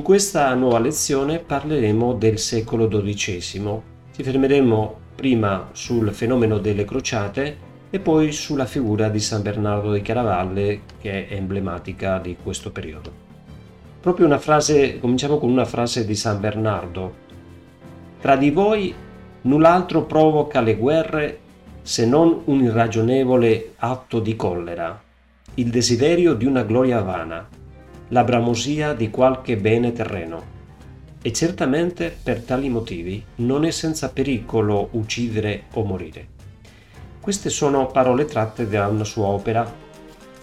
In questa nuova lezione parleremo del secolo XII. Ci fermeremo prima sul fenomeno delle crociate e poi sulla figura di San Bernardo di Chiaravalle che è emblematica di questo periodo. Proprio una frase, cominciamo con una frase di San Bernardo. Tra di voi null'altro provoca le guerre se non un irragionevole atto di collera, il desiderio di una gloria vana la bramosia di qualche bene terreno. E certamente per tali motivi non è senza pericolo uccidere o morire. Queste sono parole tratte da una sua opera,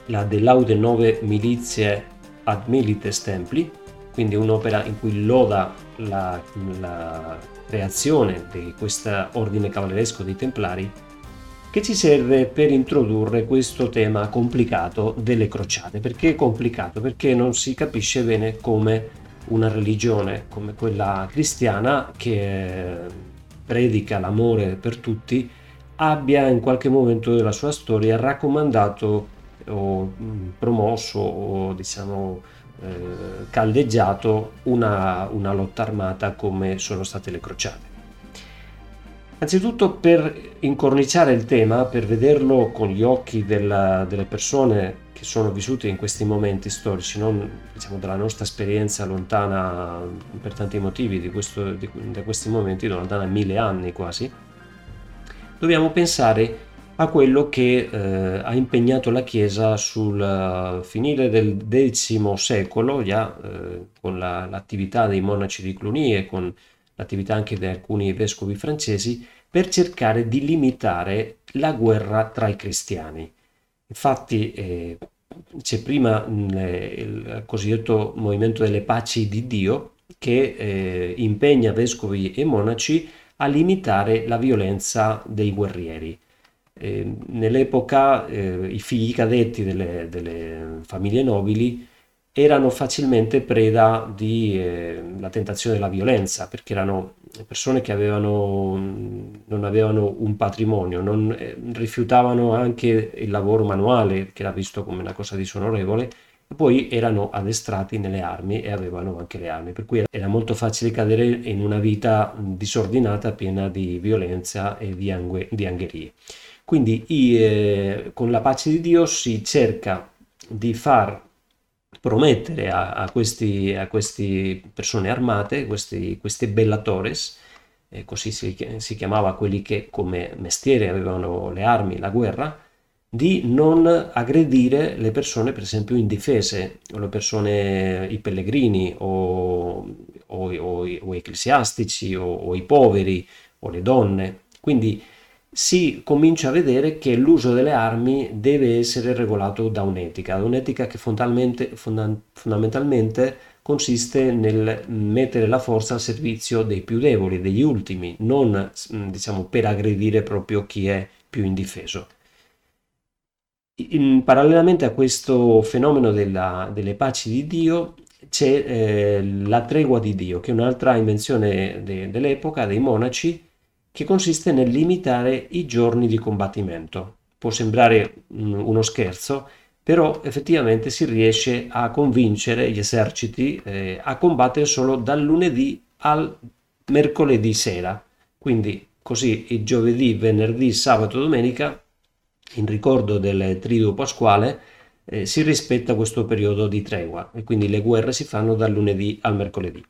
la De Laude Nove Milizie ad Milites Templi, quindi un'opera in cui loda la, la creazione di questo ordine cavalleresco dei Templari che ci serve per introdurre questo tema complicato delle crociate. Perché complicato? Perché non si capisce bene come una religione come quella cristiana che predica l'amore per tutti abbia in qualche momento della sua storia raccomandato o promosso o diciamo eh, caldeggiato una, una lotta armata come sono state le crociate. Anzitutto per incorniciare il tema, per vederlo con gli occhi della, delle persone che sono vissute in questi momenti storici, non diciamo, dalla nostra esperienza lontana per tanti motivi di questo, di, da questi momenti, lontana mille anni quasi, dobbiamo pensare a quello che eh, ha impegnato la Chiesa sul finire del X secolo, già eh, con la, l'attività dei monaci di Cluny e con l'attività anche di alcuni vescovi francesi, per cercare di limitare la guerra tra i cristiani. Infatti eh, c'è prima mh, il cosiddetto movimento delle paci di Dio che eh, impegna vescovi e monaci a limitare la violenza dei guerrieri. Eh, nell'epoca eh, i figli cadetti delle, delle famiglie nobili erano facilmente preda della eh, tentazione della violenza, perché erano persone che avevano, non avevano un patrimonio, non, eh, rifiutavano anche il lavoro manuale, che era visto come una cosa disonorevole, e poi erano addestrati nelle armi e avevano anche le armi, per cui era molto facile cadere in una vita disordinata, piena di violenza e di, angue, di angherie. Quindi eh, con la pace di Dio si cerca di far promettere a, a, questi, a queste persone armate, questi, questi bellatores, eh, così si, si, chiamava quelli che come mestiere avevano le armi, la guerra, di non aggredire le persone per esempio indifese, o le persone, i pellegrini o, o, o, o ecclesiastici o, i poveri o le donne. Quindi si comincia a vedere che l'uso delle armi deve essere regolato da un'etica, un'etica che fondamentalmente, fondamentalmente consiste nel mettere la forza al servizio dei più deboli, degli ultimi, non mm, diciamo per aggredire proprio chi è più indifeso. In, parallelamente a questo fenomeno della, delle paci di Dio c'è eh, la tregua di Dio, che è un'altra invenzione de, dell'epoca dei monaci che consiste nel limitare i giorni di combattimento. Può sembrare mm, uno scherzo, però effettivamente si riesce a convincere gli eserciti eh, a combattere solo dal lunedì al mercoledì sera. Quindi così il giovedì, venerdì, sabato, domenica, in ricordo del triduo pasquale, eh, si rispetta questo periodo di tregua e quindi le guerre si fanno dal lunedì al mercoledì.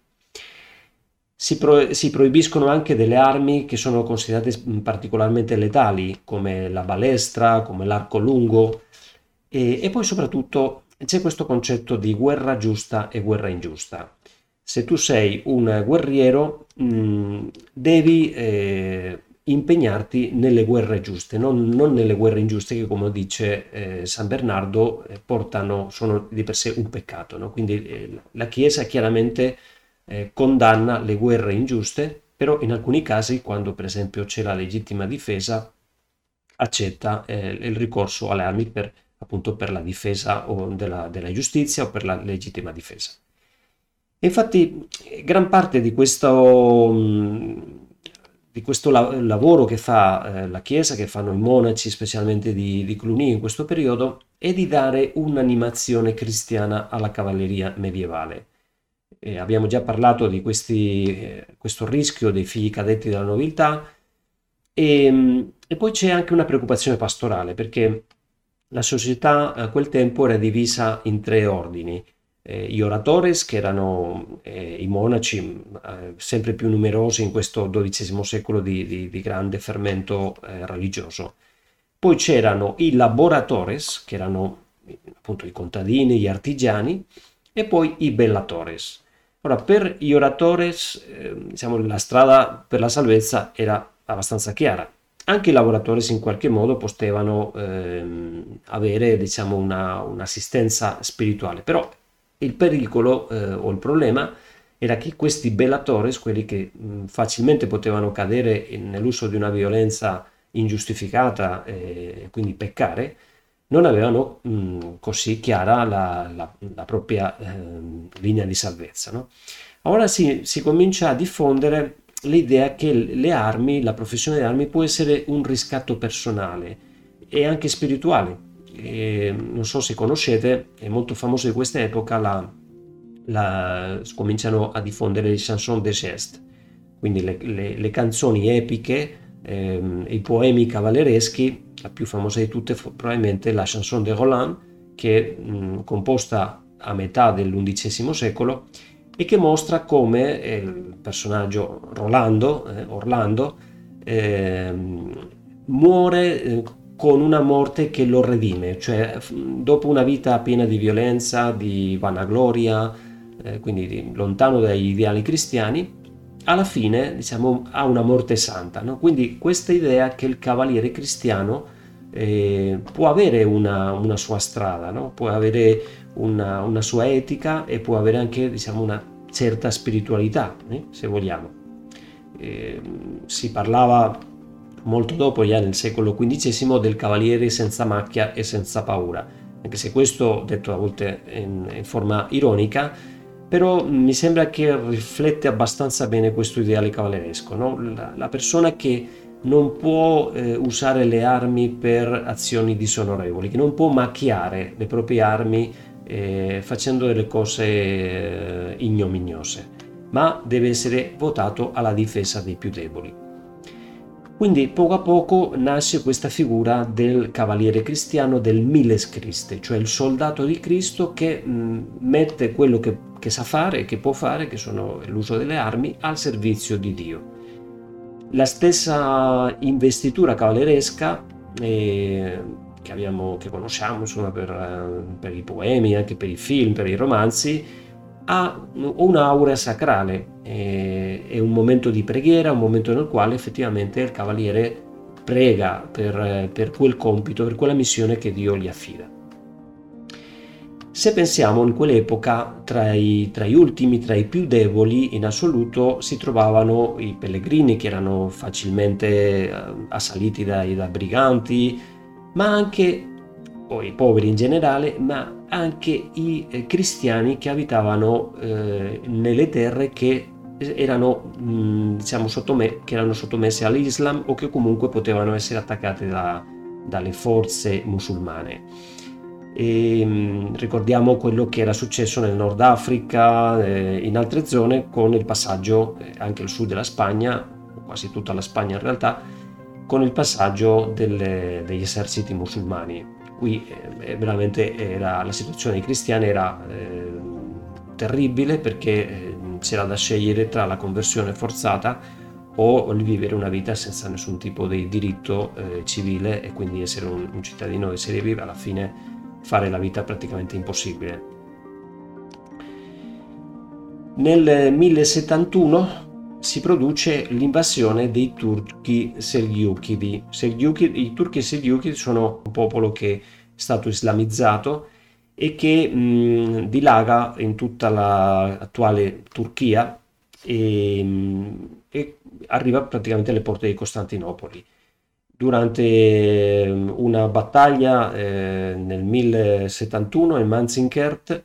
Si, pro- si, proibiscono anche delle armi che sono considerate particolarmente letali, come la balestra, come l'arco lungo, e, e poi soprattutto c'è questo concetto di guerra giusta e guerra ingiusta. Se tu sei un guerriero, mh, devi eh, impegnarti nelle guerre giuste, non, non, nelle guerre ingiuste che, come dice eh, San Bernardo, eh, portano, sono di per sé un peccato. No? Quindi eh, la Chiesa chiaramente eh, condanna le guerre ingiuste, però in alcuni casi, quando per esempio c'è la legittima difesa, accetta eh, il ricorso alle armi per, appunto, per la difesa della, della, giustizia o per la legittima difesa. infatti, gran parte di questo, di questo lavoro che fa eh, la Chiesa, che fanno i monaci, specialmente di, di Cluny in questo periodo, è di dare un'animazione cristiana alla cavalleria medievale Eh, abbiamo già parlato di questi, eh, questo rischio dei figli cadetti della nobiltà e, e, poi c'è anche una preoccupazione pastorale perché la società a quel tempo era divisa in tre ordini. Eh, gli oratores, che erano eh, i monaci eh, sempre più numerosi in questo XII secolo di, di, di grande fermento eh, religioso. Poi c'erano i laboratores, che erano appunto i contadini, gli artigiani, e poi i bellatores. Ora, per gli oratores, eh, diciamo, la strada per la salvezza era abbastanza chiara. Anche i lavoratori in qualche modo potevano ehm, avere diciamo, una, un'assistenza spirituale, però il pericolo eh, o il problema era che questi bellatores, quelli che mh, facilmente potevano cadere nell'uso di una violenza ingiustificata e quindi peccare, non avevano mh, così chiara la, la, la propria eh, linea di salvezza. No? Ora si, si comincia a diffondere l'idea che le armi, la professione delle armi può essere un riscatto personale e anche spirituale. E non so se conoscete, è molto famoso di questa epoca, la, la, cominciano a diffondere le chansons de geste, quindi le, le, le canzoni epiche, ehm, i poemi cavallereschi, la più famosa di tutte probabilmente la chanson de Roland, che è mh, composta a metà dell'undicesimo secolo e che mostra come eh, il personaggio Rolando, eh, Orlando eh, muore con una morte che lo redime, cioè dopo una vita piena di violenza, di vanagloria, eh, quindi di, lontano dagli ideali cristiani, alla fine diciamo, ha una morte santa. No? Quindi questa idea che il cavaliere cristiano eh, può avere una, una sua strada, no? può avere una, una, sua etica e può avere anche diciamo, una certa spiritualità, eh, se vogliamo. Eh, si parlava molto dopo, già nel secolo XV, del cavaliere senza macchia e senza paura, anche se questo, detto a volte in, in forma ironica, però mi sembra che riflette abbastanza bene questo ideale cavalleresco, no? la, la, persona che non può eh, usare le armi per azioni disonorevoli, che non può macchiare le proprie armi eh, facendo delle cose eh, ignominiose, ma deve essere votato alla difesa dei più deboli. Quindi poco a poco nasce questa figura del cavaliere cristiano del Miles Christe, cioè il soldato di Cristo che mette quello che, che, sa fare, che può fare, che sono l'uso delle armi, al servizio di Dio. La stessa investitura cavalleresca eh, che, abbiamo, che conosciamo insomma, per, eh, per, i poemi, anche per i film, per i romanzi, ha un'aura sacrale, è un momento di preghiera, un momento nel quale effettivamente il cavaliere prega per, per quel compito, per quella missione che Dio gli affida. Se pensiamo in quell'epoca, tra i, tra gli ultimi, tra i più deboli in assoluto, si trovavano i pellegrini che erano facilmente eh, assaliti dai, da briganti, ma anche o i poveri in generale, ma anche i eh, cristiani che abitavano eh, nelle terre che erano, mh, mm, diciamo, sottome- che erano sottomesse all'Islam o che comunque potevano essere attaccate da, dalle forze musulmane. E, mh, mm, ricordiamo quello che era successo nel Nord Africa, eh, in altre zone, con il passaggio eh, anche al sud della Spagna, quasi tutta la Spagna in realtà, con il passaggio delle, degli eserciti musulmani. Qui eh, veramente era, la situazione dei cristiani era eh, terribile perché eh, c'era da scegliere tra la conversione forzata o il vivere una vita senza nessun tipo di diritto eh, civile e quindi essere un, un cittadino di serie viva, alla fine fare la vita praticamente impossibile. Nel 1071 si produce l'invasione dei turchi Selgiukidi. I turchi Selgiukidi sono un popolo che è stato islamizzato e che mh, dilaga in tutta l'attuale Turchia e, mh, e, arriva praticamente alle porte di Costantinopoli. Durante una battaglia eh, nel 1071 in Manzinkert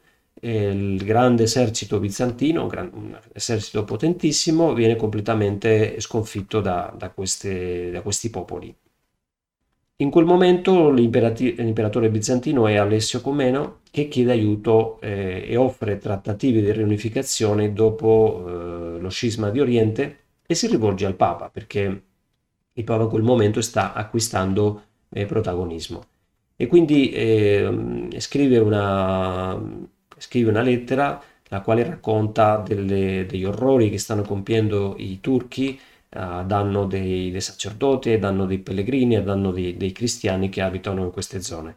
il grande esercito bizantino, un, gran, un, esercito potentissimo, viene completamente sconfitto da, da, queste, da questi popoli. In quel momento l'imperatore bizantino è Alessio Comeno che chiede aiuto eh, e offre trattative di riunificazione dopo eh, lo scisma di Oriente e si rivolge al Papa perché il Papa in quel momento sta acquistando eh, protagonismo. E quindi eh, scrive, una, scrive, una, lettera la quale racconta delle, degli orrori che stanno compiendo i turchi a danno dei, dei sacerdoti, a danno dei pellegrini, a danno dei, dei cristiani che abitano in queste zone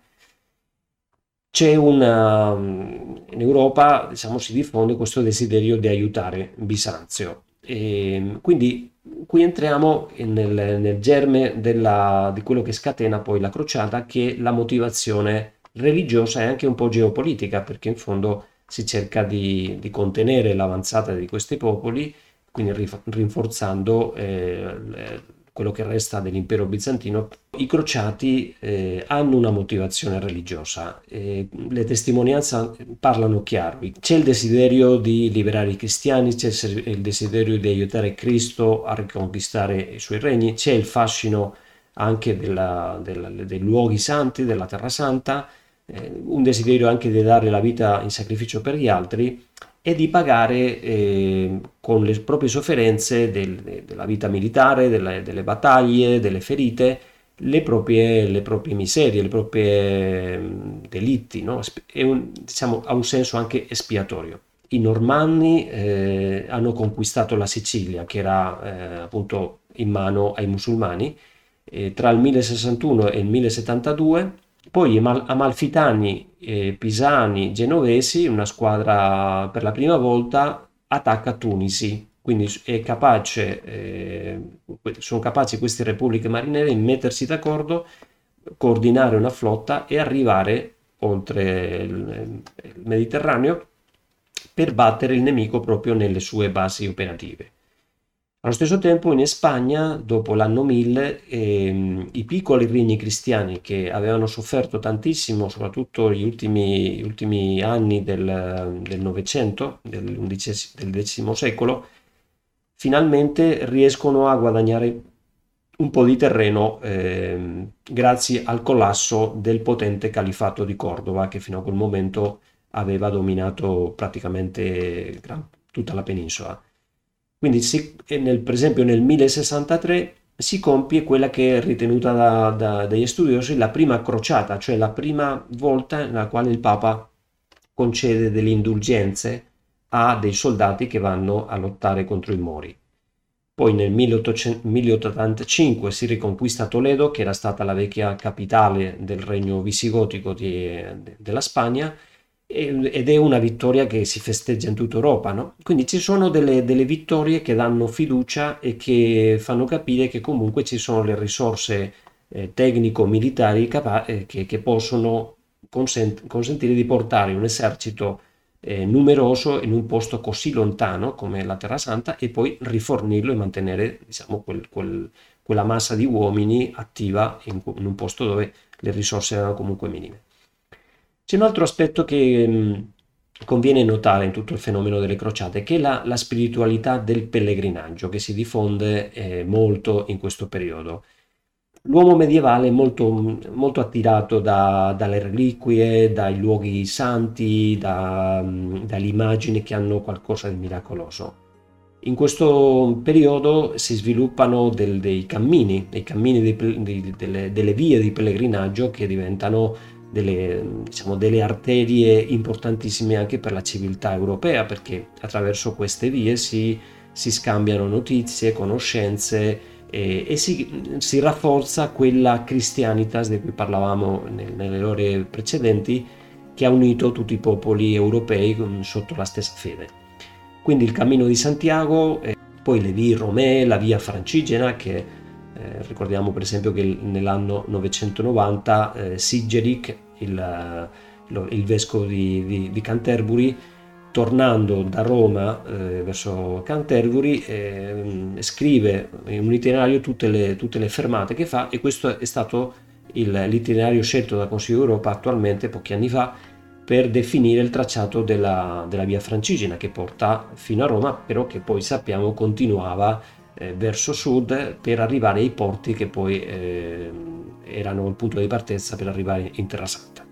c'è una, in Europa diciamo, si diffonde questo desiderio di aiutare Bisanzio. E quindi qui entriamo nel, nel germe della, di quello che scatena poi la crociata, che è la motivazione religiosa e anche un po' geopolitica, perché in fondo si cerca di, di contenere l'avanzata di questi popoli, quindi rinforzando eh, quello che resta dell'impero bizantino, i crociati eh, hanno una motivazione religiosa. Eh, le testimonianze parlano chiaro. C'è il desiderio di liberare i cristiani, c'è il desiderio di aiutare Cristo a riconquistare i suoi regni, c'è il fascino anche della, della, dei luoghi santi, della Terra Santa, eh, un desiderio anche di dare la vita in sacrificio per gli altri e di pagare eh, con le proprie sofferenze del, della vita militare, delle, delle, battaglie, delle ferite, le proprie, le proprie miserie, i propri mm, delitti. No? Un, diciamo, ha un senso anche espiatorio. I normanni eh, hanno conquistato la Sicilia, che era eh, appunto in mano ai musulmani, tra il 1061 e il 1072 poi Amalfitani, eh, Pisani, Genovesi, una squadra per la prima volta attacca Tunisi, quindi capace, eh, sono capaci queste repubbliche marinere di mettersi d'accordo, coordinare una flotta e arrivare oltre il, il Mediterraneo per battere il nemico proprio nelle sue basi operative. Allo stesso tempo in Spagna, dopo l'anno 1000, ehm, i piccoli regni cristiani che avevano sofferto tantissimo, soprattutto gli ultimi, ultimi anni del Novecento, del, del X secolo, finalmente riescono a guadagnare un po' di terreno eh, grazie al collasso del potente califato di Cordova che fino a quel momento aveva dominato praticamente tutta la penisola. Quindi si, nel, per esempio nel 1063 si compie quella che è ritenuta da, da, dagli studiosi la prima crociata, cioè la prima volta nella quale il Papa concede delle indulgenze a dei soldati che vanno a lottare contro i Mori. Poi nel 1085 si riconquista Toledo, che era stata la vecchia capitale del regno visigotico di, de, della Spagna, ed è una vittoria che si festeggia in tutta Europa, no? Quindi ci sono delle, delle, vittorie che danno fiducia e che fanno capire che comunque ci sono le risorse eh, tecnico-militari capa- eh, che, che, possono consent- consentire di portare un esercito eh, numeroso in un posto così lontano come la Terra Santa e poi rifornirlo e mantenere diciamo, quel, quel, quella massa di uomini attiva in, in un posto dove le risorse erano comunque minime. C'è un altro aspetto che conviene notare in tutto il fenomeno delle crociate, che è la, la spiritualità del pellegrinaggio che si diffonde eh, molto in questo periodo. L'uomo medievale è molto, molto attirato da, dalle reliquie, dai luoghi santi, da, dalle immagini che hanno qualcosa di miracoloso. In questo periodo si sviluppano del, dei cammini, dei cammini dei, dei, delle, delle vie di pellegrinaggio che diventano delle, diciamo, delle arterie importantissime anche per la civiltà europea, perché attraverso queste vie si, si scambiano notizie, conoscenze e, e si, si, rafforza quella cristianitas di cui parlavamo nel, nelle ore precedenti, che ha unito tutti i popoli europei sotto la stessa fede. Quindi il cammino di Santiago, eh, poi le vie romee, la via francigena che eh, ricordiamo per esempio che nell'anno 990 eh, Sigeric il, il vescovo di, di, di, Canterbury, tornando da Roma eh, verso Canterbury, eh, scrive in un itinerario tutte le, tutte le, fermate che fa e questo è stato il, l'itinerario scelto dal Consiglio d'Europa attualmente, pochi anni fa, per definire il tracciato della, della via francigena che porta fino a Roma, però che poi sappiamo continuava eh, verso sud per arrivare ai porti che poi eh, erano il punto di partenza per arrivare in Terra Santa.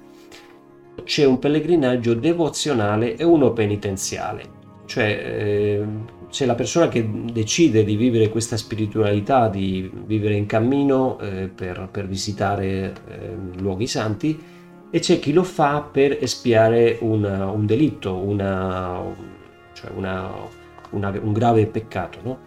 C'è un pellegrinaggio devozionale e uno penitenziale, cioè eh, c'è la persona che decide di vivere questa spiritualità, di vivere in cammino eh, per, per, visitare eh, luoghi santi e c'è chi lo fa per espiare una, un delitto, una, cioè una, un grave peccato. No?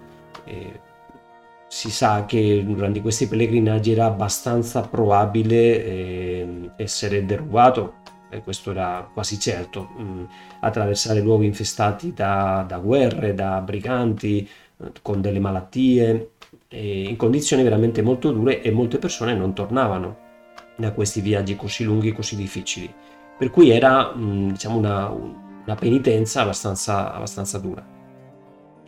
Si sa che durante questi pellegrinaggi era abbastanza probabile eh, essere derubato e questo era quasi certo, mh, mm, attraversare luoghi infestati da, da guerre, da briganti, eh, con delle malattie, in condizioni veramente molto dure e molte persone non tornavano da questi viaggi così lunghi, così difficili. Per cui era mh, mm, diciamo una, una penitenza abbastanza, abbastanza dura.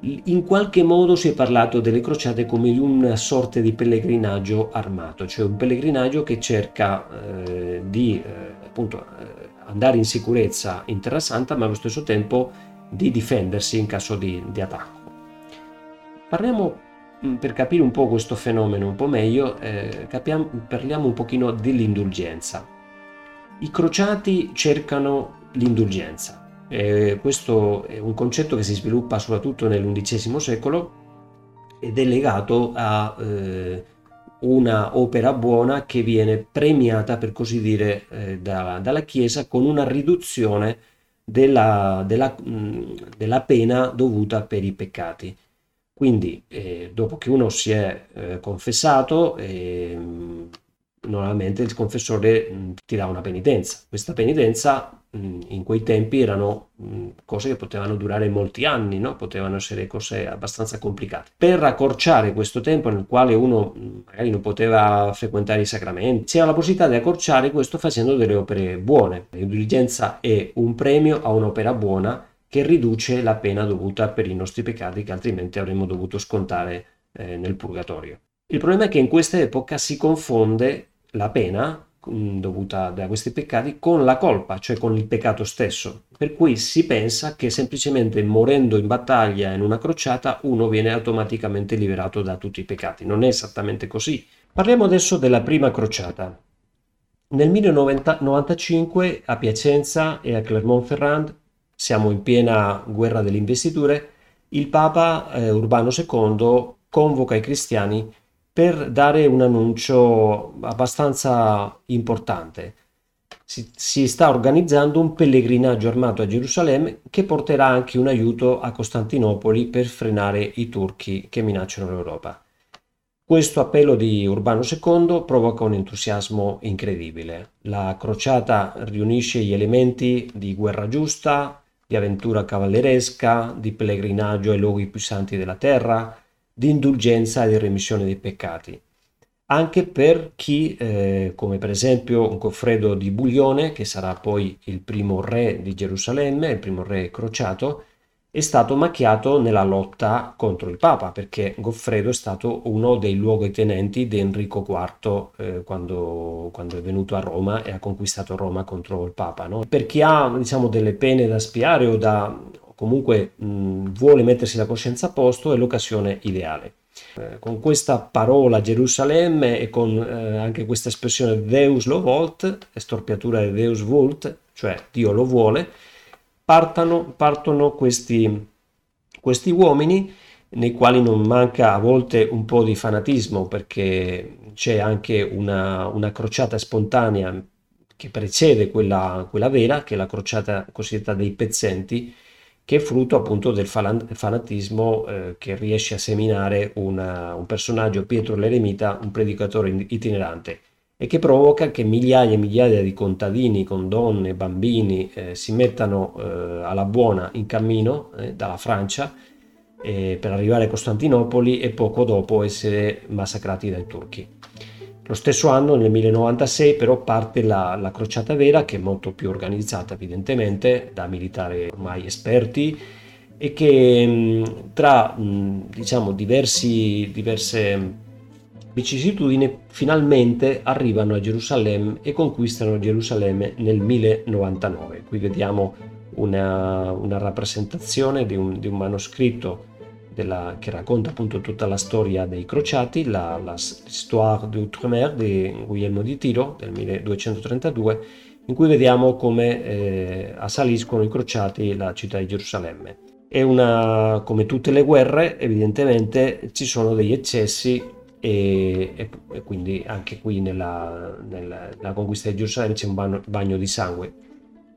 In qualche modo si è parlato delle crociate come di una sorta di pellegrinaggio armato, cioè un pellegrinaggio che cerca eh, di eh, appunto eh, andare in sicurezza in Terra Santa, ma allo stesso tempo di difendersi in caso di, di attacco. Parliamo mm, per capire un po' questo fenomeno un po' meglio, eh, capiamo, parliamo un pochino dell'indulgenza. I crociati cercano l'indulgenza, eh, questo è un concetto che si sviluppa soprattutto nell'undicesimo secolo ed è legato a eh, una opera buona che viene premiata, per così dire, eh, da, dalla Chiesa con una riduzione della, della, mh, della, pena dovuta per i peccati. Quindi, eh, dopo che uno si è eh, confessato, ehm, normalmente il confessore mh, ti dà una penitenza. Questa penitenza in quei tempi erano cose che potevano durare molti anni, no? potevano essere cose abbastanza complicate. Per accorciare questo tempo nel quale uno magari non poteva frequentare i sacramenti, c'era la possibilità di accorciare questo facendo delle opere buone. L'indulgenza è un premio a un'opera buona che riduce la pena dovuta per i nostri peccati che altrimenti avremmo dovuto scontare eh, nel purgatorio. Il problema è che in questa epoca si confonde la pena dovuta da questi peccati con la colpa, cioè con il peccato stesso. Per cui si pensa che semplicemente morendo in battaglia in una crociata uno viene automaticamente liberato da tutti i peccati. Non è esattamente così. Parliamo adesso della prima crociata. Nel 1095 a Piacenza e a Clermont-Ferrand, siamo in piena guerra delle investiture, il Papa eh, Urbano II convoca i cristiani per dare un annuncio abbastanza importante. Si, si, sta organizzando un pellegrinaggio armato a Gerusalemme che porterà anche un aiuto a Costantinopoli per frenare i turchi che minacciano l'Europa. Questo appello di Urbano II provoca un entusiasmo incredibile. La crociata riunisce gli elementi di guerra giusta, di avventura cavalleresca, di pellegrinaggio ai luoghi più santi della terra, di indulgenza e di remissione dei peccati. Anche per chi, eh, come per esempio Goffredo di Buglione, che sarà poi il primo re di Gerusalemme, il primo re crociato, è stato macchiato nella lotta contro il Papa, perché Goffredo è stato uno dei luogotenenti di Enrico IV eh, quando, quando, è venuto a Roma e ha conquistato Roma contro il Papa. No? Per chi ha diciamo, delle pene da spiare o da comunque mh, vuole mettersi la coscienza a posto, è l'occasione ideale. Eh, con questa parola Gerusalemme e con eh, anche questa espressione Deus lo volt, estorpiatura di Deus vult, cioè Dio lo vuole, partano, partono questi, questi uomini nei quali non manca a volte un po' di fanatismo perché c'è anche una, una crociata spontanea che precede quella, quella vera, che è la crociata cosiddetta dei pezzenti, che è frutto appunto del fanatismo eh, che riesce a seminare una, un personaggio, Pietro l'Eremita, un predicatore itinerante, e che provoca che migliaia e migliaia di contadini con donne, bambini eh, si mettano eh, alla buona in cammino eh, dalla Francia eh, per arrivare a Costantinopoli e poco dopo essere massacrati dai turchi. Lo stesso anno, nel 1096, però parte la, la, crociata vera, che è molto più organizzata evidentemente da militari ormai esperti e che tra diciamo, diversi, diverse vicissitudini finalmente arrivano a Gerusalemme e conquistano Gerusalemme nel 1099. Qui vediamo una, una rappresentazione di un, di un manoscritto della, che racconta appunto tutta la storia dei crociati, la, la Histoire d'Outre-mer di Guglielmo di Tiro del 1232, in cui vediamo come eh, assaliscono i crociati la città di Gerusalemme. È una, come tutte le guerre, evidentemente ci sono degli eccessi e, e, e quindi anche qui nella, nella, nella, conquista di Gerusalemme c'è un bagno, bagno di sangue.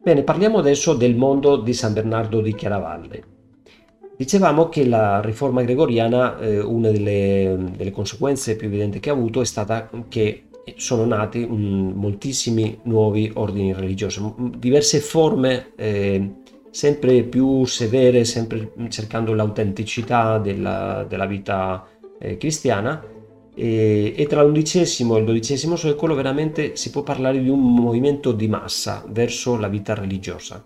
Bene, parliamo adesso del mondo di San Bernardo di Chiaravalle. Dicevamo che la riforma gregoriana, eh, una delle, delle, conseguenze più evidenti che ha avuto è stata che sono nati um, moltissimi nuovi ordini religiosi, diverse forme eh, sempre più severe, sempre cercando l'autenticità della, della vita eh, cristiana. E, e, tra l'undicesimo e il dodicesimo secolo veramente si può parlare di un movimento di massa verso la vita religiosa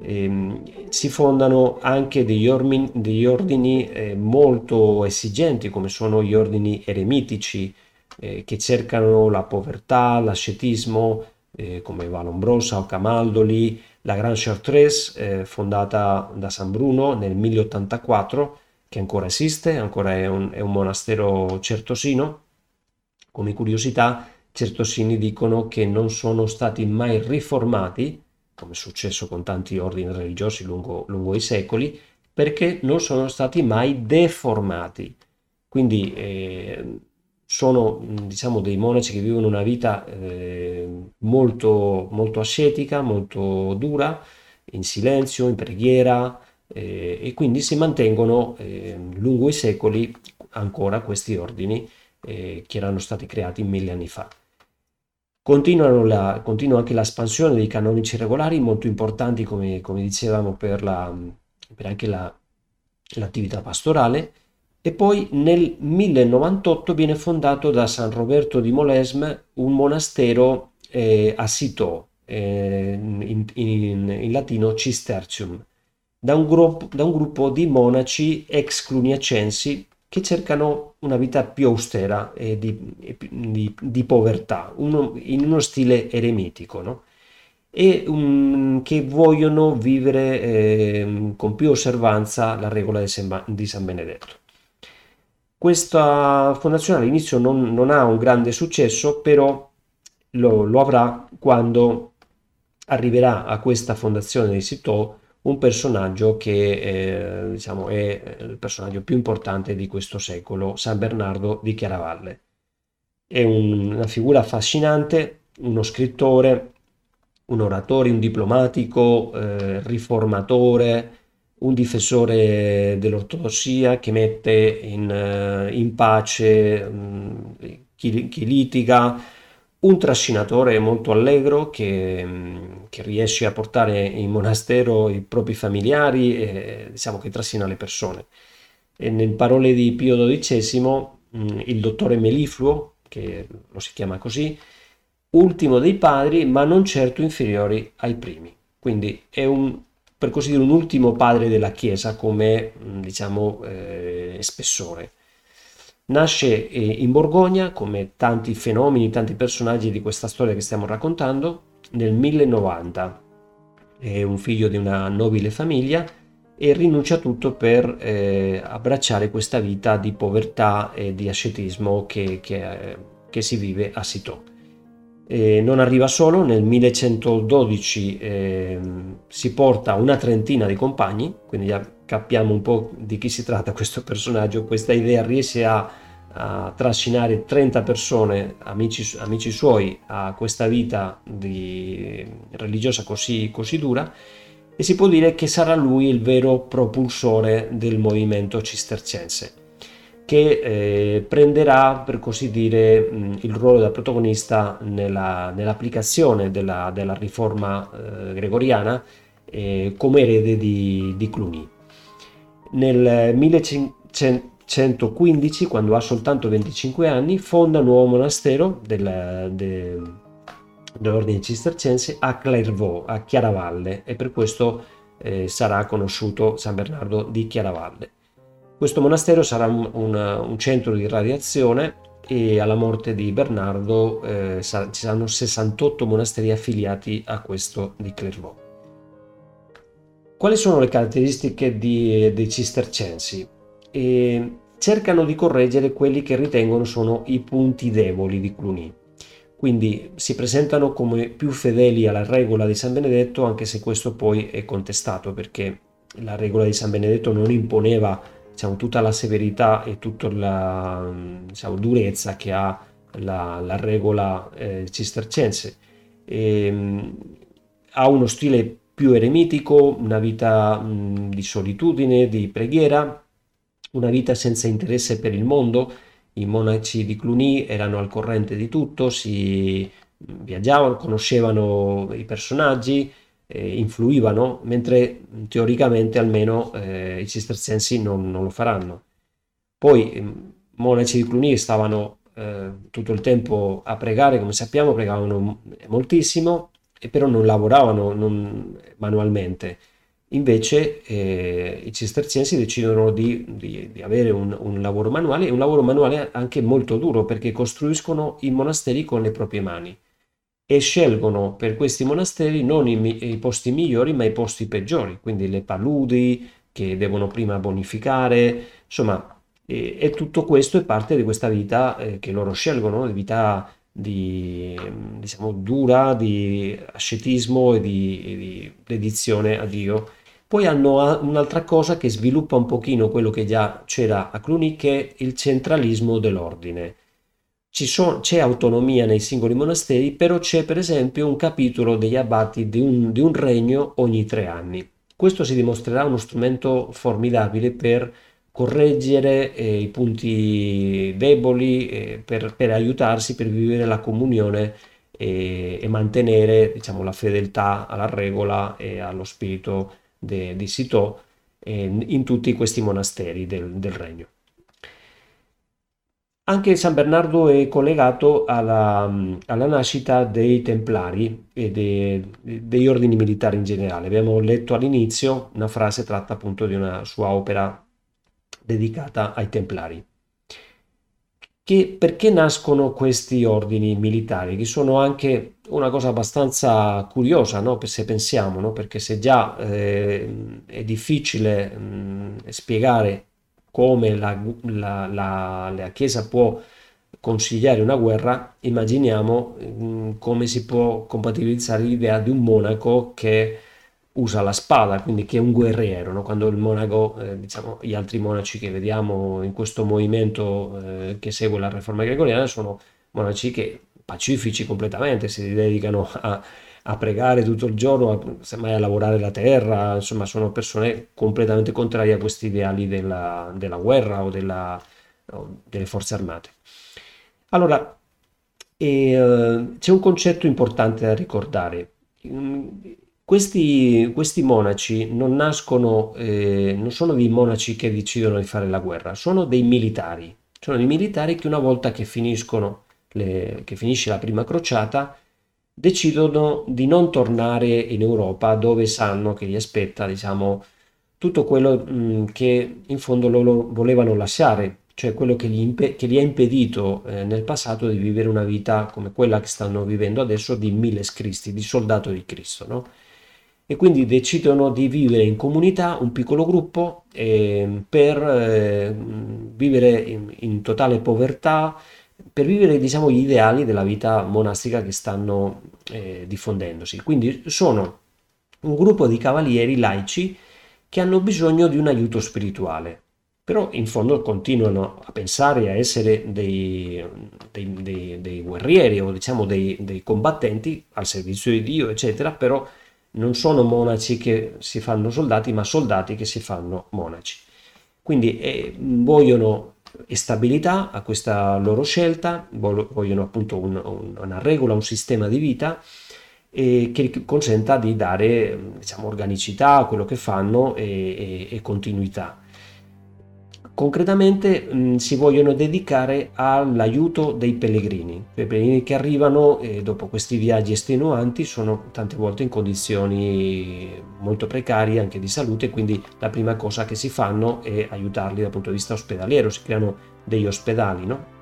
eh, si fondano anche degli, ormi, degli ordini eh, molto esigenti come sono gli ordini eremitici eh, che cercano la povertà, l'ascetismo eh, come Valombrosa o Camaldoli, la Grande Chartreuse eh, fondata da San Bruno nel 1084 che ancora esiste, ancora è un, è un monastero certosino. Come curiosità, certosini dicono che non sono stati mai riformati come è successo con tanti ordini religiosi lungo, lungo i secoli, perché non sono stati mai deformati. Quindi eh, sono diciamo, dei monaci che vivono una vita eh, molto, molto ascetica, molto dura, in silenzio, in preghiera eh, e quindi si mantengono eh, lungo i secoli ancora questi ordini eh, che erano stati creati mille anni fa. La, continua anche l'espansione dei canonici regolari, molto importanti come, come dicevamo per, la, per anche la, l'attività pastorale, e poi nel 1098 viene fondato da San Roberto di Molesme un monastero eh, a Citeaux, eh, in, in, in, latino Cistercium, da un, gruppo, da un gruppo di monaci ex cluniacensi che cercano una vita più austera e di, di, di povertà, uno, in uno stile eremitico, no? e um, che vogliono vivere eh, con più osservanza la regola di San, di San Benedetto. Questa fondazione all'inizio non, non, ha un grande successo, però lo, lo avrà quando arriverà a questa fondazione di Citeaux un personaggio che eh, diciamo, è il personaggio più importante di questo secolo, San Bernardo di Chiaravalle. È un, una figura affascinante, uno scrittore, un oratore, un diplomatico, eh, riformatore, un difensore dell'ortodossia che mette in, eh, in pace mh, mm, chi, chi litiga, un trascinatore molto allegro che, mm, che, riesce a portare in monastero i propri familiari e diciamo che trascina le persone. E nelle parole di Pio XII, mm, il dottore Melifluo, che lo si chiama così, ultimo dei padri, ma non certo inferiori ai primi. Quindi è un, per così dire, un ultimo padre della Chiesa come, mm, diciamo, eh, spessore. Nasce eh, in Borgogna, come tanti fenomeni, tanti personaggi di questa storia che stiamo raccontando, nel 1090. È un figlio di una nobile famiglia e rinuncia a tutto per eh, abbracciare questa vita di povertà e di ascetismo che, che, che si vive a Sito. E non arriva solo, nel 1112 eh, si porta una trentina di compagni, quindi capiamo un po' di chi si tratta questo personaggio, questa idea riesce a, a trascinare 30 persone, amici, amici, suoi, a questa vita di, religiosa così, così dura e si può dire che sarà lui il vero propulsore del movimento cistercense che eh, prenderà per così dire il ruolo da protagonista nella, nell'applicazione della, della riforma eh, gregoriana eh, come erede di, di Cluny. Nel 1515, quando ha soltanto 25 anni, fonda un nuovo monastero del, de, dell'ordine cistercense a Clairvaux, a Chiaravalle, e per questo eh, sarà conosciuto San Bernardo di Chiaravalle. Questo monastero sarà un, un, un centro di radiazione e alla morte di Bernardo eh, ci saranno 68 monasteri affiliati a questo di Clairvaux. Quali sono le caratteristiche di, dei cistercensi? e cercano di correggere quelli che ritengono sono i punti deboli di Cluny. Quindi si presentano come più fedeli alla regola di San Benedetto, anche se questo poi è contestato perché la regola di San Benedetto non imponeva diciamo, tutta la severità e tutta la diciamo, durezza che ha la, la regola eh, cistercense. E, ehm, ha uno stile più eremitico, una vita mh, di solitudine, di preghiera, una vita senza interesse per il mondo. I monaci di Cluny erano al corrente di tutto, si viaggiavano, conoscevano i personaggi, eh, influivano, mentre teoricamente almeno eh, i cistercensi non, non, lo faranno. Poi i monaci di Cluny stavano eh, tutto il tempo a pregare, come sappiamo, pregavano moltissimo, e però non lavoravano non, manualmente. Invece eh, i cisterciensi decidono di, di, di avere un, un, lavoro manuale e un lavoro manuale anche molto duro perché costruiscono i monasteri con le proprie mani e scelgono per questi monasteri non i, i posti migliori ma i posti peggiori, quindi le paludi che devono prima bonificare, insomma, e, e tutto questo è parte di questa vita eh, che loro scelgono, vita di, diciamo, dura, di ascetismo e di, di dedizione a Dio. Poi hanno un'altra cosa che sviluppa un pochino quello che già c'era a Cluny, che è il centralismo dell'ordine. Sono, c'è autonomia nei singoli monasteri, però c'è per esempio un capitolo degli abati di un, di un regno ogni tre anni. Questo si dimostrerà uno strumento formidabile per correggere eh, i punti deboli eh, per, per, aiutarsi, per vivere la comunione e, e mantenere diciamo, la fedeltà alla regola e allo spirito di Sito eh, in tutti questi monasteri del, del, regno. Anche San Bernardo è collegato alla, alla nascita dei Templari e degli ordini militari in generale. Abbiamo letto all'inizio una frase tratta appunto di una sua opera dedicata ai Templari. Che, perché nascono questi ordini militari? Che sono anche una cosa abbastanza curiosa, no? se pensiamo, no? perché se già eh, è difficile mh, spiegare come la, la, la, la, Chiesa può consigliare una guerra, immaginiamo mh, come si può compatibilizzare l'idea di un monaco che usa la spada, quindi che è un guerriero, no? quando il monaco, eh, diciamo, gli altri monaci che vediamo in questo movimento eh, che segue la riforma gregoriana sono monaci che pacifici completamente, si dedicano a, a pregare tutto il giorno, a, semmai a lavorare la terra, insomma sono persone completamente contrarie a questi ideali della, della guerra o, della, o, delle forze armate. Allora, eh, c'è un concetto importante da ricordare. Questi, questi monaci non nascono, eh, non sono dei monaci che decidono di fare la guerra, sono dei militari. Sono dei militari che una volta che finiscono, le, che finisce la prima crociata, decidono di non tornare in Europa dove sanno che gli aspetta, diciamo, tutto quello mh, che in fondo loro volevano lasciare, cioè quello che gli, impe- che gli ha impedito eh, nel passato di vivere una vita come quella che stanno vivendo adesso di Miles Christi, di soldato di Cristo, no? e quindi decidono di vivere in comunità, un piccolo gruppo, eh, per eh, vivere in, in, totale povertà, per vivere diciamo, gli ideali della vita monastica che stanno eh, diffondendosi. Quindi sono un gruppo di cavalieri laici che hanno bisogno di un aiuto spirituale, però in fondo continuano a pensare a essere dei, dei, dei, dei guerrieri o diciamo dei combattenti al servizio di Dio, eccetera, però non sono monaci che si fanno soldati, ma soldati che si fanno monaci. Quindi eh, vogliono stabilità a questa loro scelta, vogliono appunto un, un, una regola, un sistema di vita eh, che consenta di dare diciamo, organicità a quello che fanno e, e, e continuità concretamente mh, mm, si vogliono dedicare all'aiuto dei pellegrini. I pellegrini che arrivano e dopo questi viaggi estenuanti sono tante volte in condizioni molto precarie anche di salute, quindi la prima cosa che si fanno è aiutarli dal punto di vista ospedaliero, si creano degli ospedali. No?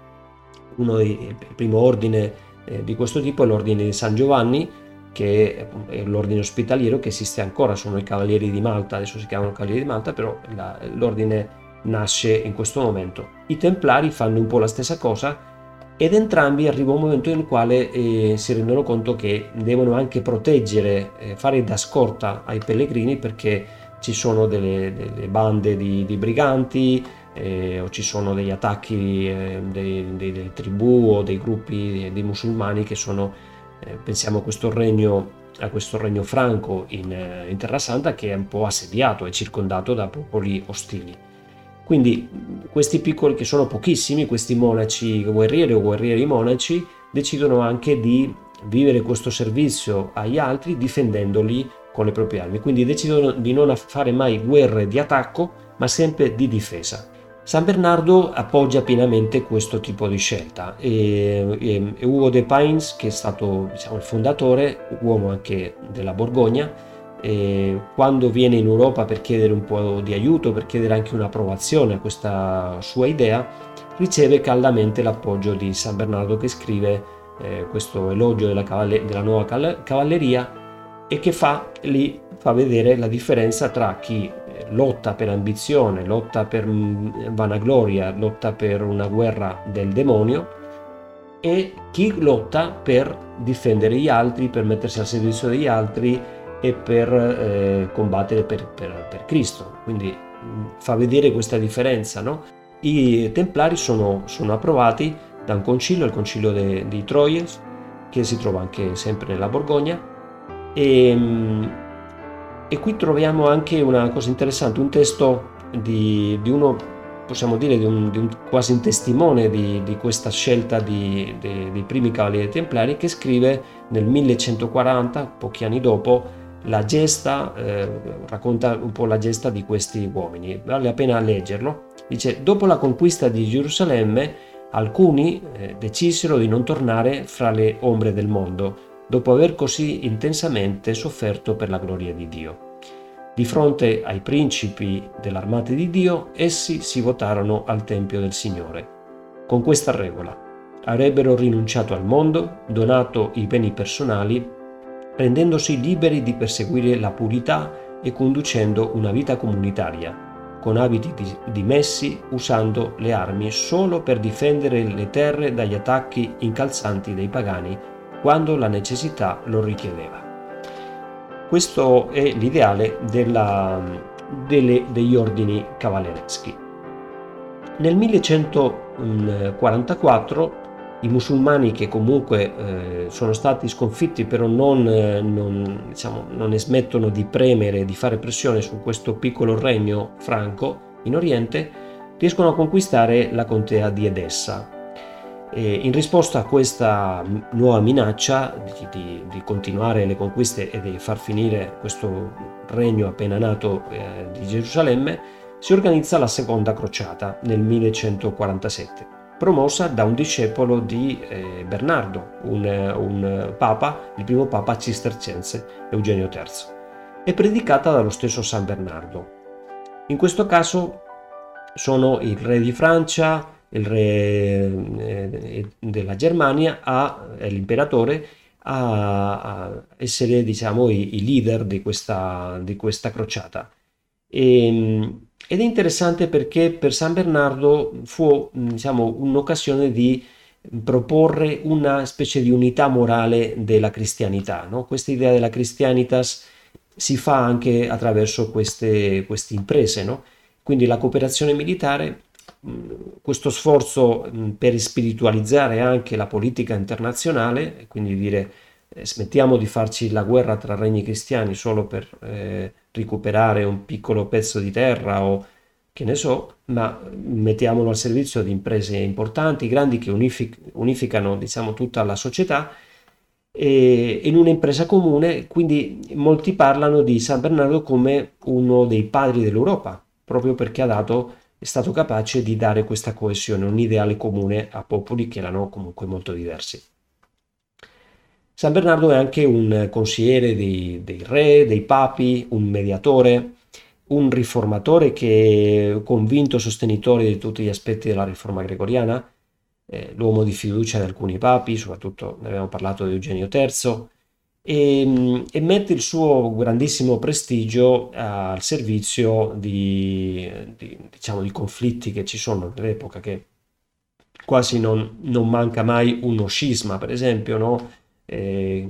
Uno dei, il primo ordine eh, di questo tipo è l'ordine di San Giovanni, che è l'ordine ospitaliero che esiste ancora, sono i Cavalieri di Malta, adesso si chiamano Cavalieri di Malta, però la, l'ordine nasce in questo momento. I Templari fanno un po' la stessa cosa ed entrambi arriva un momento nel quale eh, si rendono conto che devono anche proteggere, eh, fare da scorta ai pellegrini perché ci sono delle, delle bande di, di briganti eh, o ci sono degli attacchi eh, delle tribù o dei gruppi di musulmani che sono, eh, pensiamo a questo regno a questo regno franco in, eh, in Terra Santa che è un po' assediato, è circondato da popoli ostili. Quindi questi piccoli, che sono pochissimi, questi monaci guerrieri o guerrieri monaci, decidono anche di vivere questo servizio agli altri difendendoli con le proprie armi. Quindi decidono di non fare mai guerre di attacco, ma sempre di difesa. San Bernardo appoggia pienamente questo tipo di scelta e, e, e Ugo de Pines, che è stato diciamo, il fondatore, uomo anche della Borgogna, e quando viene in Europa per chiedere un po' di aiuto, per chiedere anche un'approvazione a questa sua idea, riceve caldamente l'appoggio di San Bernardo che scrive eh, questo elogio della, cavalle- della nuova cavalleria e che fa lì fa vedere la differenza tra chi eh, lotta per ambizione, lotta per mm, vanagloria, lotta per una guerra del demonio e chi lotta per difendere gli altri, per mettersi al servizio degli altri e per eh, combattere per, per, per, Cristo. Quindi mm, fa vedere questa differenza. No? I Templari sono, sono, approvati da un concilio, il concilio de, di Troyes, che si trova anche sempre nella Borgogna. E, mm, e qui troviamo anche una cosa interessante, un testo di, di uno, possiamo dire, di un, di un, quasi un testimone di, di questa scelta dei primi cavalieri templari, che scrive nel 1140, pochi anni dopo, la gesta, eh, racconta un po' la gesta di questi uomini, vale la pena leggerlo. Dice, dopo la conquista di Gerusalemme, alcuni eh, decisero di non tornare fra le ombre del mondo, dopo aver così intensamente sofferto per la gloria di Dio. Di fronte ai principi dell'armata di Dio, essi si votarono al Tempio del Signore. Con questa regola, avrebbero rinunciato al mondo, donato i beni personali rendendosi liberi di perseguire la purità e conducendo una vita comunitaria, con abiti dimessi, usando le armi solo per difendere le terre dagli attacchi incalzanti dei pagani quando la necessità lo richiedeva. Questo è l'ideale della, delle, degli ordini cavallereschi. Nel 1144 i musulmani che comunque eh, sono stati sconfitti però non, eh, non, diciamo, non smettono di premere, di fare pressione su questo piccolo regno franco in Oriente, riescono a conquistare la contea di Edessa. E in risposta a questa nuova minaccia di, di, di, continuare le conquiste e di far finire questo regno appena nato eh, di Gerusalemme, si organizza la seconda crociata nel 1147 promossa da un discepolo di eh, Bernardo, un, un, papa, il primo papa cistercense, Eugenio III, e predicata dallo stesso San Bernardo. In questo caso sono il re di Francia, il re eh, della Germania e l'imperatore a, a, essere diciamo, i, i leader di questa, di questa crociata. E, ehm, ed è interessante perché per San Bernardo fu diciamo, un'occasione di proporre una specie di unità morale della cristianità. No? Questa idea della cristianitas si fa anche attraverso queste, queste imprese. No? Quindi la cooperazione militare, questo sforzo per spiritualizzare anche la politica internazionale, quindi dire eh, smettiamo di farci la guerra tra regni cristiani solo per eh, recuperare un piccolo pezzo di terra o che ne so, ma mettiamolo al servizio di imprese importanti, grandi che unific- unificano diciamo, tutta la società e, in un'impresa comune, quindi molti parlano di San Bernardo come uno dei padri dell'Europa, proprio perché ha dato, è stato capace di dare questa coesione, un ideale comune a popoli che erano comunque molto diversi. San Bernardo è anche un consigliere dei, dei re, dei papi, un mediatore, un riformatore che è convinto sostenitore di tutti gli aspetti della riforma gregoriana, eh, l'uomo di fiducia di alcuni papi, soprattutto ne abbiamo parlato di Eugenio III, e, e mette il suo grandissimo prestigio al servizio di, di, diciamo, di conflitti che ci sono nell'epoca, che quasi non, non manca mai uno scisma, per esempio, no? Eh,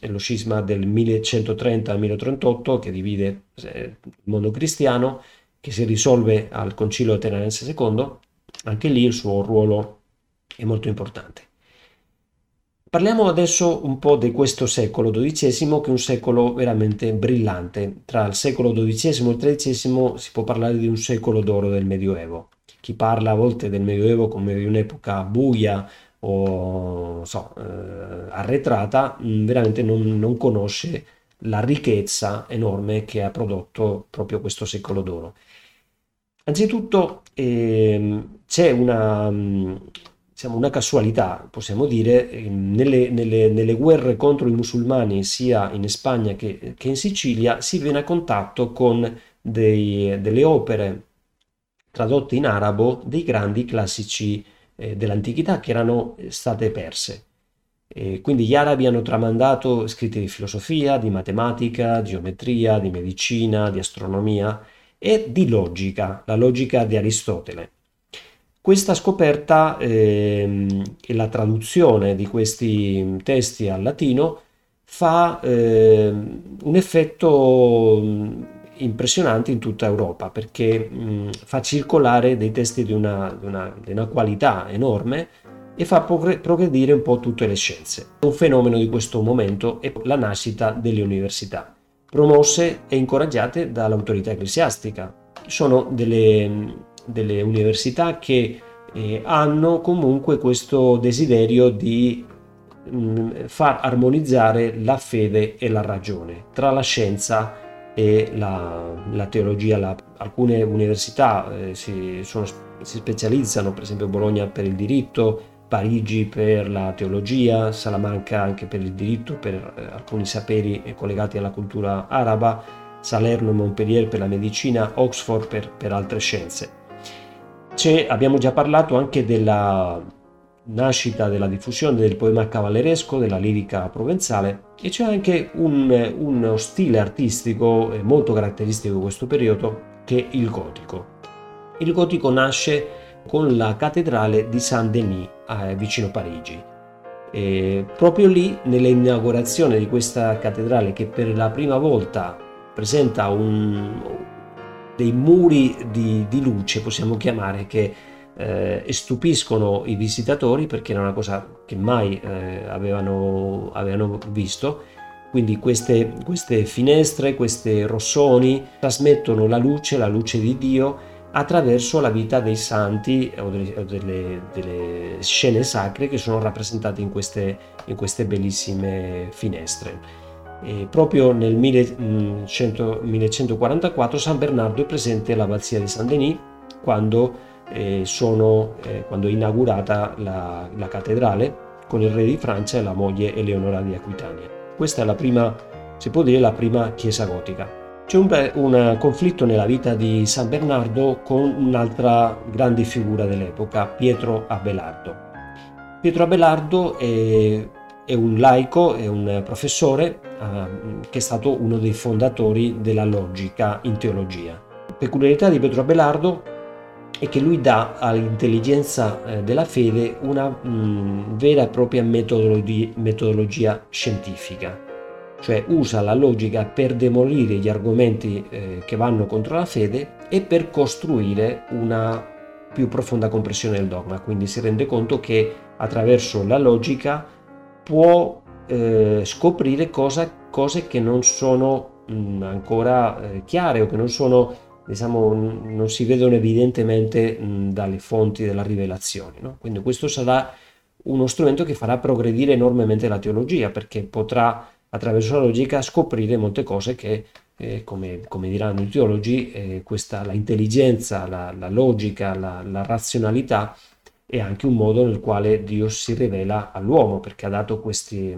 lo scisma del 1130 al 1038 che divide eh, il mondo cristiano, che si risolve al Concilio Lateranense II, anche lì il suo ruolo è molto importante. Parliamo adesso un po' di questo secolo XII, che è un secolo veramente brillante. Tra il secolo XII e il XIII si può parlare di un secolo d'oro del Medioevo. Chi parla a volte del Medioevo come di un'epoca buia o so, eh, arretrata, mm, veramente non, non conosce la ricchezza enorme che ha prodotto proprio questo secolo d'oro. Anzitutto ehm, c'è una, mm, diciamo, una casualità, possiamo dire, ehm, nelle, nelle, nelle, guerre contro i musulmani sia in Spagna che, che in Sicilia si viene a contatto con dei, delle opere tradotte in arabo dei grandi classici eh, dell'antichità che erano state perse. E quindi gli arabi hanno tramandato scritti di filosofia, di matematica, di geometria, di medicina, di astronomia e di logica, la logica di Aristotele. Questa scoperta ehm, e la traduzione di questi testi al latino fa eh, un effetto mm, impressionante in tutta Europa perché mh, fa circolare dei testi di una, di, una, di una, qualità enorme e fa progredire un po' tutte le scienze. Un fenomeno di questo momento è la nascita delle università, promosse e incoraggiate dall'autorità ecclesiastica. Sono delle, delle università che eh, hanno comunque questo desiderio di mh, far armonizzare la fede e la ragione tra la scienza e la, la teologia. La, alcune università eh, si, sono, si specializzano, per esempio Bologna per il diritto, Parigi per la teologia, Salamanca anche per il diritto, per eh, alcuni saperi collegati alla cultura araba, Salerno e Montpellier per la medicina, Oxford per, per altre scienze. C'è, abbiamo già parlato anche della nascita della diffusione del poema cavalleresco, della lirica provenzale e c'è anche un, uno stile artistico molto caratteristico di questo periodo che è il gotico. Il gotico nasce con la cattedrale di Saint-Denis eh, vicino Parigi. E proprio lì, nell'inaugurazione di questa cattedrale che per la prima volta presenta un, dei muri di, di, luce, possiamo chiamare, che eh, stupiscono i visitatori perché era una cosa che mai eh, avevano, avevano visto. Quindi queste, queste finestre, questi rossoni trasmettono la luce, la luce di Dio attraverso la vita dei santi o delle, delle, delle scene sacre che sono rappresentate in queste, in queste bellissime finestre. E proprio nel 1100, 1144 San Bernardo è presente all'abbazia di Saint-Denis quando, eh, sono, eh, quando, è inaugurata la, la, cattedrale con il re di Francia e la moglie Eleonora di Aquitania. Questa è la prima, si può dire, la prima chiesa gotica. C'è un, un, conflitto nella vita di San Bernardo con un'altra grande figura dell'epoca, Pietro Abelardo. Pietro Abelardo è, è un laico, è un professore uh, che è stato uno dei fondatori della logica in teologia. Peculiarità di Pietro Abelardo è che lui dà all'intelligenza eh, della fede una mh, mm, vera e propria metodologia, metodologia scientifica cioè usa la logica per demolire gli argomenti eh, che vanno contro la fede e per costruire una più profonda comprensione del dogma. Quindi si rende conto che attraverso la logica può eh, scoprire cosa, cose che non sono mh, mm, ancora eh, chiare o che non sono diciamo non si vedono evidentemente dalle fonti della rivelazione. No? Quindi questo sarà uno strumento che farà progredire enormemente la teologia perché potrà attraverso la logica scoprire molte cose che, eh, come, come, diranno i teologi, eh, questa, la intelligenza, la, la logica, la, la, razionalità è anche un modo nel quale Dio si rivela all'uomo, perché ha dato questi,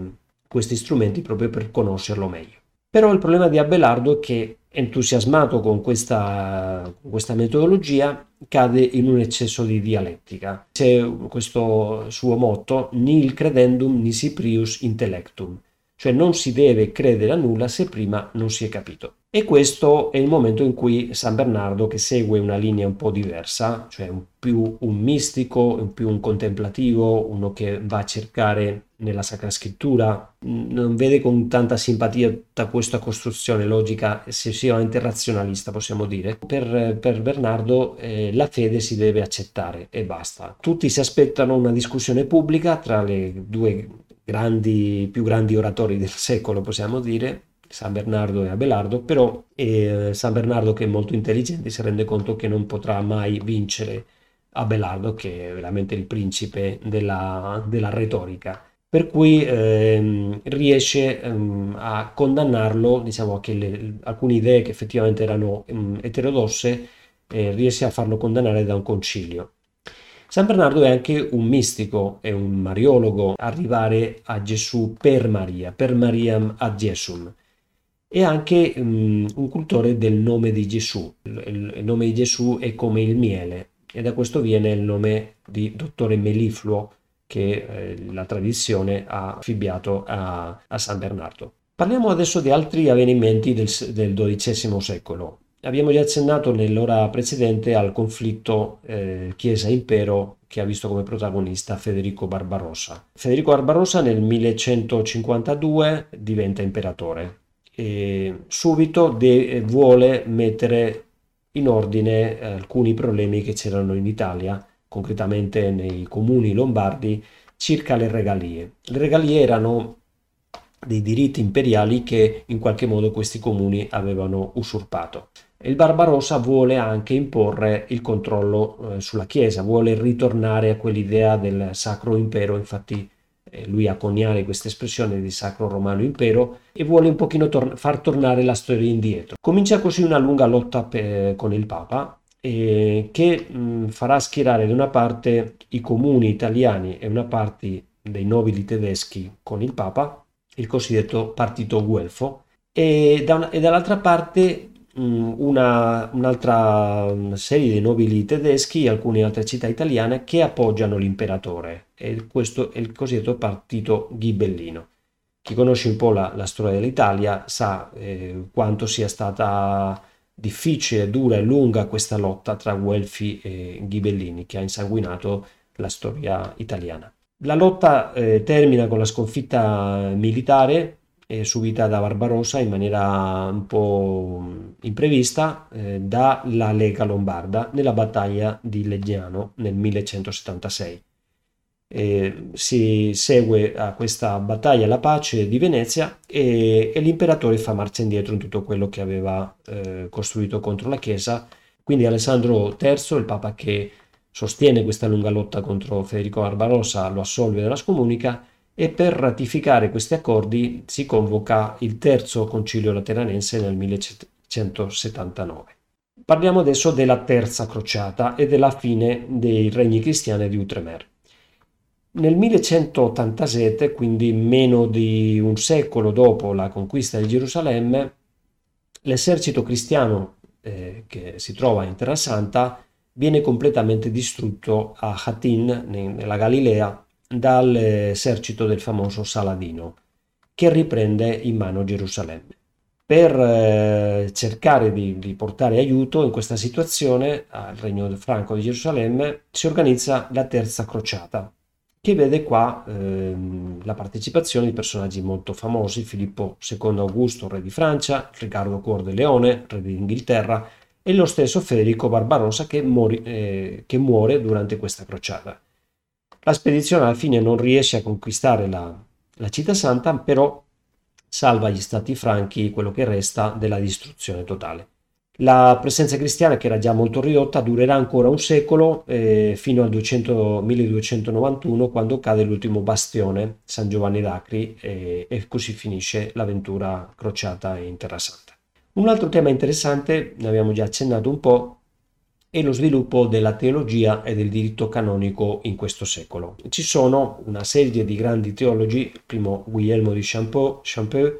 questi strumenti proprio per conoscerlo meglio. Però il problema di Abelardo è che, entusiasmato con questa, con questa metodologia, cade in un eccesso di dialettica. C'è questo suo motto, nil credendum nisi prius intellectum, cioè non si deve credere a nulla se prima non si è capito. E questo è il momento in cui San Bernardo, che segue una linea un po' diversa, cioè un più un mistico, un più un contemplativo, uno che va a cercare nella Sacra Scrittura, non vede con tanta simpatia tutta questa costruzione logica, eccessivamente razionalista possiamo dire. Per, per Bernardo eh, la fede si deve accettare e basta. Tutti si aspettano una discussione pubblica tra le due grandi, più grandi oratori del secolo, possiamo dire, San Bernardo e Abelardo, però eh, San Bernardo che è molto intelligente si rende conto che non potrà mai vincere Abelardo che è veramente il principe della, della retorica per cui ehm, riesce ehm, a condannarlo, diciamo che le, alcune idee che effettivamente erano ehm, eterodosse, eh, riesce a farlo condannare da un concilio. San Bernardo è anche un mistico, è un mariologo, arrivare a Gesù per Maria, per Mariam ad Jesum e anche um, un cultore del nome di Gesù. Il, il, nome di Gesù è come il miele e da questo viene il nome di dottore Melifluo che eh, la tradizione ha affibbiato a, a, San Bernardo. Parliamo adesso di altri avvenimenti del, del XII secolo. Abbiamo già accennato nell'ora precedente al conflitto eh, Chiesa-Impero che ha visto come protagonista Federico Barbarossa. Federico Barbarossa nel 1152 diventa imperatore e subito de- vuole mettere in ordine eh, alcuni problemi che c'erano in Italia, concretamente nei comuni lombardi, circa le regalie. Le regalie erano dei diritti imperiali che in qualche modo questi comuni avevano usurpato. Il Barbarossa vuole anche imporre il controllo eh, sulla Chiesa, vuole ritornare a quell'idea del Sacro Impero, infatti eh, lui a coniare questa espressione di Sacro Romano Impero e vuole un pochino tor- far tornare la storia indietro. Comincia così una lunga lotta pe- con il Papa eh, che mh, farà schierare da una parte i comuni italiani e una parte dei nobili tedeschi con il Papa, il cosiddetto partito guelfo, e, da una- e dall'altra parte una, un'altra serie di nobili tedeschi e alcune altre città italiane che appoggiano l'imperatore e questo è il cosiddetto partito ghibellino. Chi conosce un po' la, la storia dell'Italia sa eh, quanto sia stata difficile, dura e lunga questa lotta tra Guelfi e Ghibellini che ha insanguinato la storia italiana. La lotta eh, termina con la sconfitta militare eh, subita da Barbarossa in maniera un po' imprevista eh, dalla Lega Lombarda nella battaglia di Legnano nel 1176. Eh, si segue a questa battaglia la pace di Venezia e, e, l'imperatore fa marcia indietro in tutto quello che aveva eh, costruito contro la Chiesa. Quindi Alessandro III, il papa che sostiene questa lunga lotta contro Federico Barbarossa, lo assolve dalla scomunica e per ratificare questi accordi si convoca il terzo concilio lateranense nel 1179. Parliamo adesso della terza crociata e della fine dei regni cristiani di Outremer. Nel 1187, quindi meno di un secolo dopo la conquista di Gerusalemme, l'esercito cristiano eh, che si trova in Terra Santa viene completamente distrutto a Hatin, nella Galilea, dall'esercito del famoso Saladino, che riprende in mano Gerusalemme. Per eh, cercare di, di, portare aiuto in questa situazione al regno franco di Gerusalemme si organizza la terza crociata, che vede qua ehm, la partecipazione di personaggi molto famosi, Filippo II Augusto, re di Francia, Riccardo Cuor de Leone, re d'Inghilterra, e lo stesso Federico Barbarossa che, mori, eh, che muore durante questa crociata. La spedizione alla fine non riesce a conquistare la, la città santa, però salva gli stati franchi, quello che resta, della distruzione totale. La presenza cristiana, che era già molto ridotta, durerà ancora un secolo, eh, fino al 200, 1291, quando cade l'ultimo bastione, San Giovanni d'Acri, eh, e così finisce l'avventura crociata in Terra Santa. Un altro tema interessante, ne abbiamo già accennato un po', e lo sviluppo della teologia e del diritto canonico in questo secolo. Ci sono una serie di grandi teologi, primo Guglielmo di Champeau, Champeau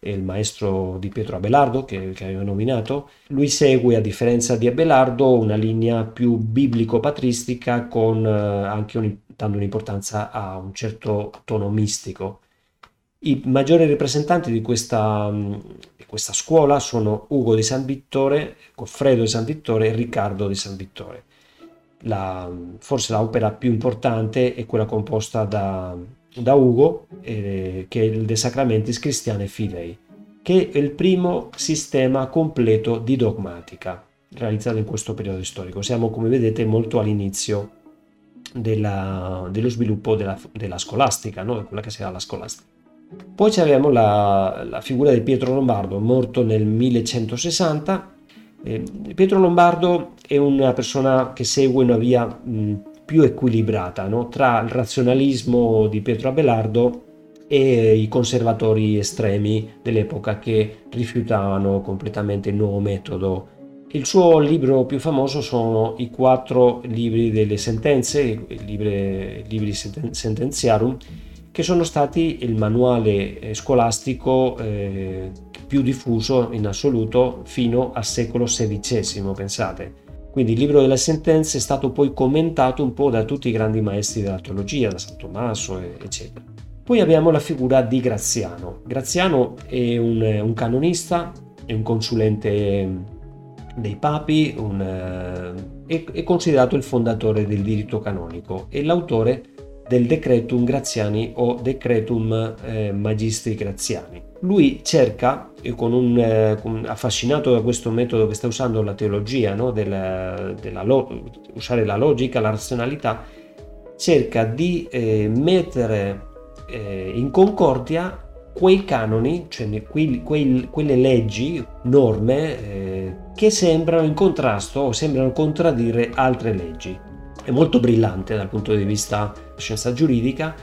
il maestro di Pietro Abelardo che, che avevo nominato, lui segue a differenza di Abelardo una linea più biblico-patristica con eh, anche un, dando un'importanza a un certo tono mistico I maggiori rappresentanti di questa, di questa scuola sono Ugo di San Vittore, Goffredo di San Vittore e Riccardo di San Vittore. La, forse l'opera più importante è quella composta da, da Ugo, eh, che è il De Sacramentis Christiane Fidei, che è il primo sistema completo di dogmatica realizzato in questo periodo storico. Siamo, come vedete, molto all'inizio della, dello sviluppo della, della scolastica, no? quella che sarà la scolastica. Poi abbiamo la, la, figura di Pietro Lombardo, morto nel 1160. Eh, Pietro Lombardo è una persona che segue una via mh, più equilibrata no? tra il razionalismo di Pietro Abelardo e i conservatori estremi dell'epoca che rifiutavano completamente il nuovo metodo. Il suo libro più famoso sono i quattro libri delle sentenze, i libri, libri sentenziarum, che sono stati il manuale eh, scolastico eh, più diffuso in assoluto fino al secolo XVI, pensate. Quindi il libro delle sentenze è stato poi commentato un po' da tutti i grandi maestri della teologia, da San Tommaso, eccetera. Poi abbiamo la figura di Graziano. Graziano è un, un canonista, è un consulente dei papi, un, è, è considerato il fondatore del diritto canonico e l'autore del Decretum Graziani o Decretum eh, Magistri Graziani. Lui cerca, con un, eh, affascinato da questo metodo che sta usando la teologia, no? della, della lo, usare la logica, la razionalità, cerca di eh, mettere eh, in concordia quei canoni, cioè quei, quei, quelle leggi, norme eh, che sembrano in contrasto o sembrano contraddire altre leggi è molto brillante dal punto di vista scienza giuridica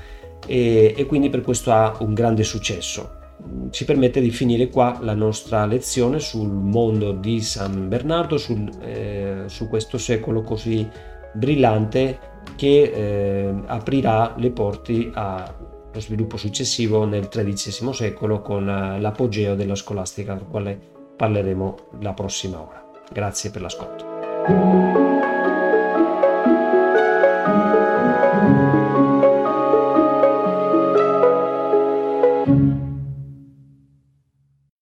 e, e quindi per questo ha un grande successo. Ci permette di finire qua la nostra lezione sul mondo di San Bernardo, sul, eh, su questo secolo così brillante che eh, aprirà le porte allo sviluppo successivo nel XIII secolo con l'apogeo della scolastica, del quale parleremo la prossima ora. Grazie per l'ascolto.